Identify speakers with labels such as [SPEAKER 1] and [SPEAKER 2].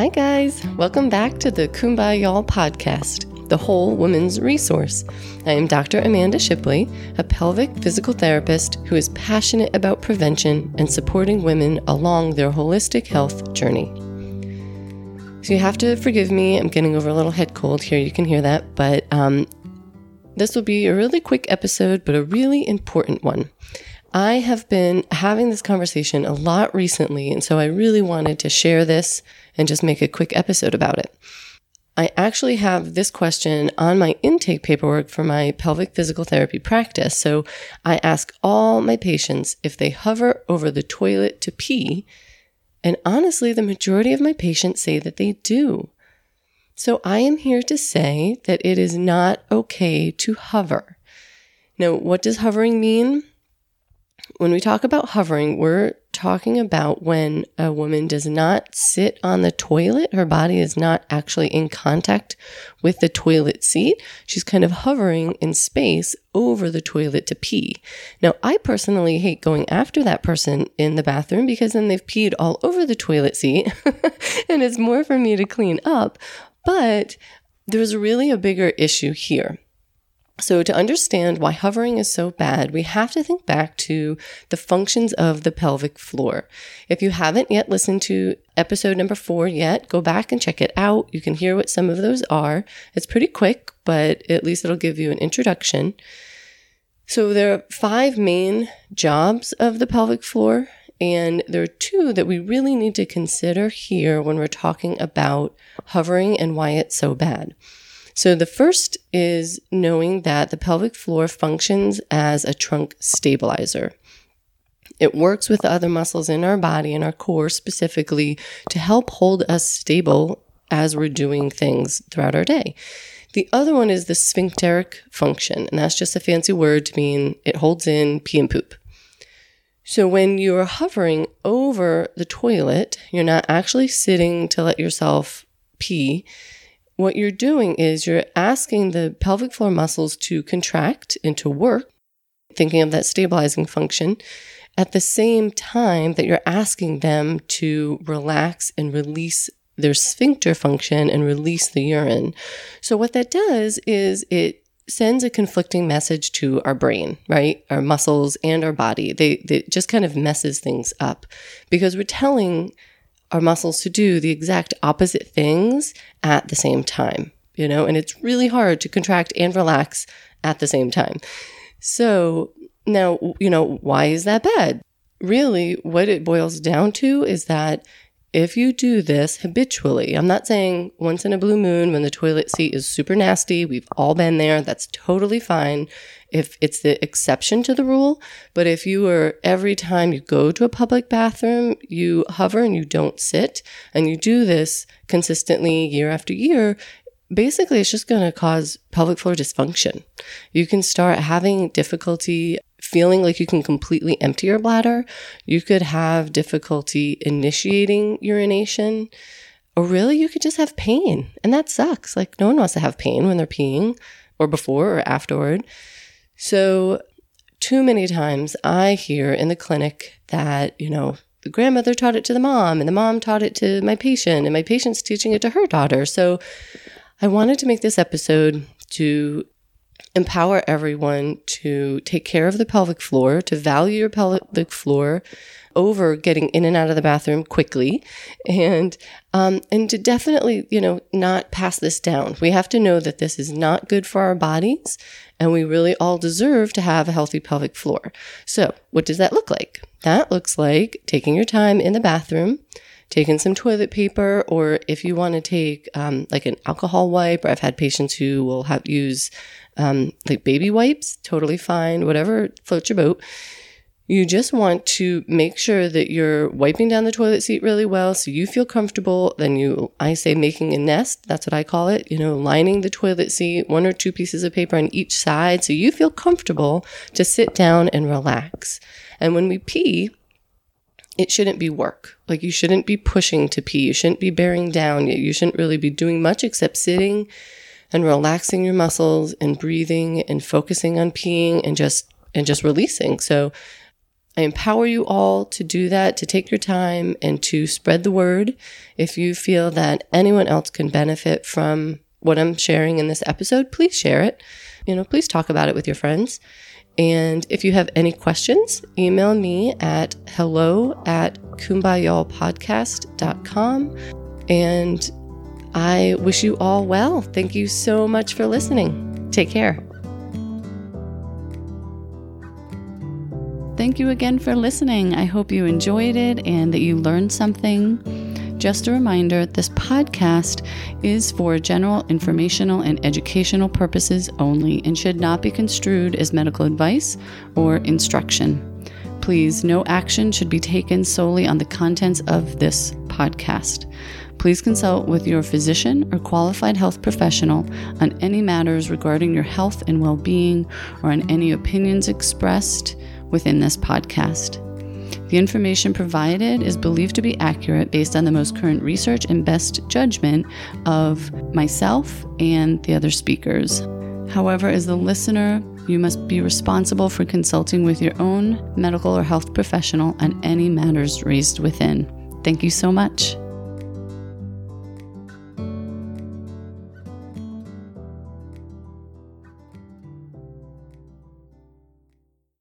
[SPEAKER 1] Hi, guys. Welcome back to the Kumbaya Y'all podcast, the whole woman's resource. I am Dr. Amanda Shipley, a pelvic physical therapist who is passionate about prevention and supporting women along their holistic health journey. So, you have to forgive me. I'm getting over a little head cold here. You can hear that. But um, this will be a really quick episode, but a really important one. I have been having this conversation a lot recently, and so I really wanted to share this and just make a quick episode about it. I actually have this question on my intake paperwork for my pelvic physical therapy practice. So I ask all my patients if they hover over the toilet to pee. And honestly, the majority of my patients say that they do. So I am here to say that it is not okay to hover. Now, what does hovering mean? When we talk about hovering, we're talking about when a woman does not sit on the toilet. Her body is not actually in contact with the toilet seat. She's kind of hovering in space over the toilet to pee. Now, I personally hate going after that person in the bathroom because then they've peed all over the toilet seat and it's more for me to clean up. But there's really a bigger issue here. So, to understand why hovering is so bad, we have to think back to the functions of the pelvic floor. If you haven't yet listened to episode number four yet, go back and check it out. You can hear what some of those are. It's pretty quick, but at least it'll give you an introduction. So, there are five main jobs of the pelvic floor, and there are two that we really need to consider here when we're talking about hovering and why it's so bad. So the first is knowing that the pelvic floor functions as a trunk stabilizer. It works with the other muscles in our body and our core specifically to help hold us stable as we're doing things throughout our day. The other one is the sphincteric function, and that's just a fancy word to mean it holds in pee and poop. So when you're hovering over the toilet, you're not actually sitting to let yourself pee what you're doing is you're asking the pelvic floor muscles to contract and to work, thinking of that stabilizing function, at the same time that you're asking them to relax and release their sphincter function and release the urine. So, what that does is it sends a conflicting message to our brain, right? Our muscles and our body. They, they just kind of messes things up because we're telling our muscles to do the exact opposite things at the same time, you know, and it's really hard to contract and relax at the same time. So now, you know, why is that bad? Really, what it boils down to is that if you do this habitually, I'm not saying once in a blue moon when the toilet seat is super nasty, we've all been there, that's totally fine if it's the exception to the rule. But if you are every time you go to a public bathroom, you hover and you don't sit, and you do this consistently year after year, basically it's just going to cause pelvic floor dysfunction. You can start having difficulty feeling like you can completely empty your bladder. You could have difficulty initiating urination. Or really, you could just have pain. And that sucks. Like, no one wants to have pain when they're peeing or before or afterward. So, too many times I hear in the clinic that, you know, the grandmother taught it to the mom and the mom taught it to my patient and my patient's teaching it to her daughter. So, I wanted to make this episode to empower everyone to take care of the pelvic floor, to value your pelvic floor over getting in and out of the bathroom quickly, and um, and to definitely you know not pass this down. We have to know that this is not good for our bodies, and we really all deserve to have a healthy pelvic floor. So, what does that look like? That looks like taking your time in the bathroom taking some toilet paper, or if you want to take um, like an alcohol wipe, or I've had patients who will have use um, like baby wipes, totally fine, whatever floats your boat. You just want to make sure that you're wiping down the toilet seat really well so you feel comfortable. Then you, I say, making a nest. That's what I call it. You know, lining the toilet seat, one or two pieces of paper on each side so you feel comfortable to sit down and relax. And when we pee, it shouldn't be work. Like you shouldn't be pushing to pee. You shouldn't be bearing down. You shouldn't really be doing much except sitting and relaxing your muscles and breathing and focusing on peeing and just and just releasing. So
[SPEAKER 2] I empower you all to do that, to take your time and to spread the word. If you feel that anyone else can benefit from what I'm sharing in this episode, please share it. You know, please talk about it with your friends. And if you have any questions, email me at hello at kumbayalpodcast.com. And I wish you all well. Thank you so much for listening. Take care. Thank you again for listening. I hope you enjoyed it and that you learned something. Just a reminder this podcast is for general informational and educational purposes only and should not be construed as medical advice or instruction. Please, no action should be taken solely on the contents of this podcast. Please consult with your physician or qualified health professional on any matters regarding your health and well being or on any opinions expressed within this podcast. The information provided is believed to be accurate based on the most current research and best judgment of myself and the other speakers. However, as the listener, you must be responsible for consulting with your own medical or health professional on any matters raised within. Thank you so much.